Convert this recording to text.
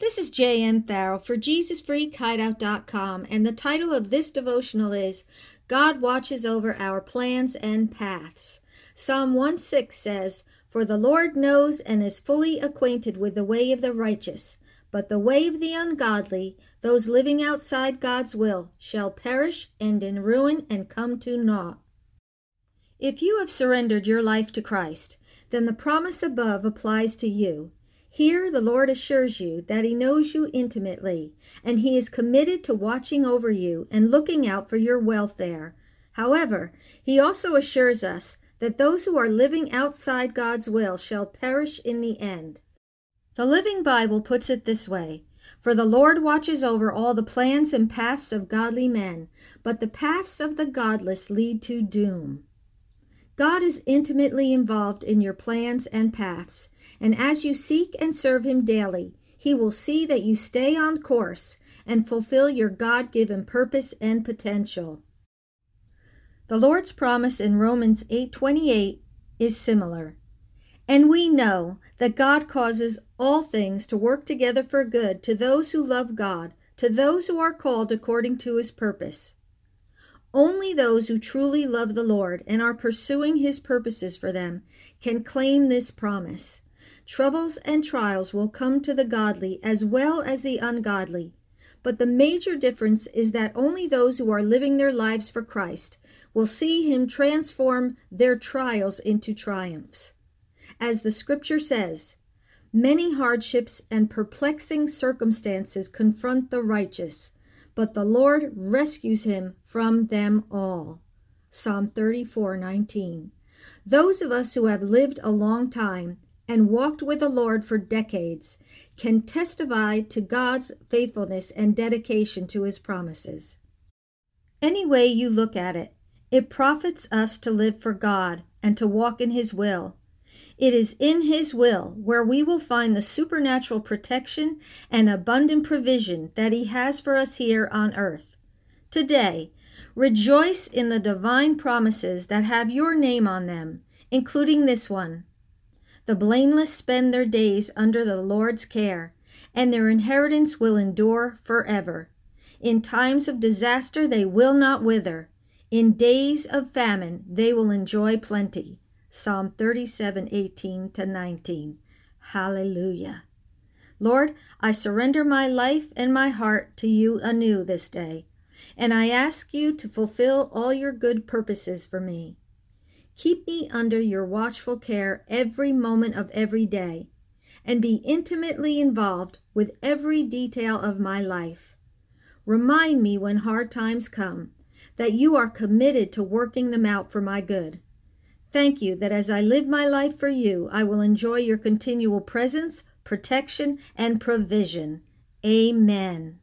This is J.M. Farrell for JesusFreakHideout.com, and the title of this devotional is God Watches Over Our Plans and Paths. Psalm 1 6 says, For the Lord knows and is fully acquainted with the way of the righteous, but the way of the ungodly, those living outside God's will, shall perish, and in ruin, and come to naught. If you have surrendered your life to Christ, then the promise above applies to you. Here the Lord assures you that He knows you intimately, and He is committed to watching over you and looking out for your welfare. However, He also assures us that those who are living outside God's will shall perish in the end. The Living Bible puts it this way For the Lord watches over all the plans and paths of godly men, but the paths of the godless lead to doom. God is intimately involved in your plans and paths, and as you seek and serve Him daily, He will see that you stay on course and fulfill your God given purpose and potential. The Lord's promise in Romans 8:28 is similar. And we know that God causes all things to work together for good to those who love God, to those who are called according to his purpose. Only those who truly love the Lord and are pursuing His purposes for them can claim this promise. Troubles and trials will come to the godly as well as the ungodly. But the major difference is that only those who are living their lives for Christ will see Him transform their trials into triumphs. As the scripture says, many hardships and perplexing circumstances confront the righteous but the Lord rescues him from them all. Psalm 34:19. Those of us who have lived a long time and walked with the Lord for decades can testify to God's faithfulness and dedication to his promises. Any way you look at it, it profits us to live for God and to walk in his will. It is in His will where we will find the supernatural protection and abundant provision that He has for us here on earth. Today, rejoice in the divine promises that have your name on them, including this one. The blameless spend their days under the Lord's care, and their inheritance will endure forever. In times of disaster, they will not wither. In days of famine, they will enjoy plenty. Psalm 37 18 to 19. Hallelujah. Lord, I surrender my life and my heart to you anew this day, and I ask you to fulfill all your good purposes for me. Keep me under your watchful care every moment of every day, and be intimately involved with every detail of my life. Remind me when hard times come that you are committed to working them out for my good. Thank you that as I live my life for you, I will enjoy your continual presence, protection, and provision. Amen.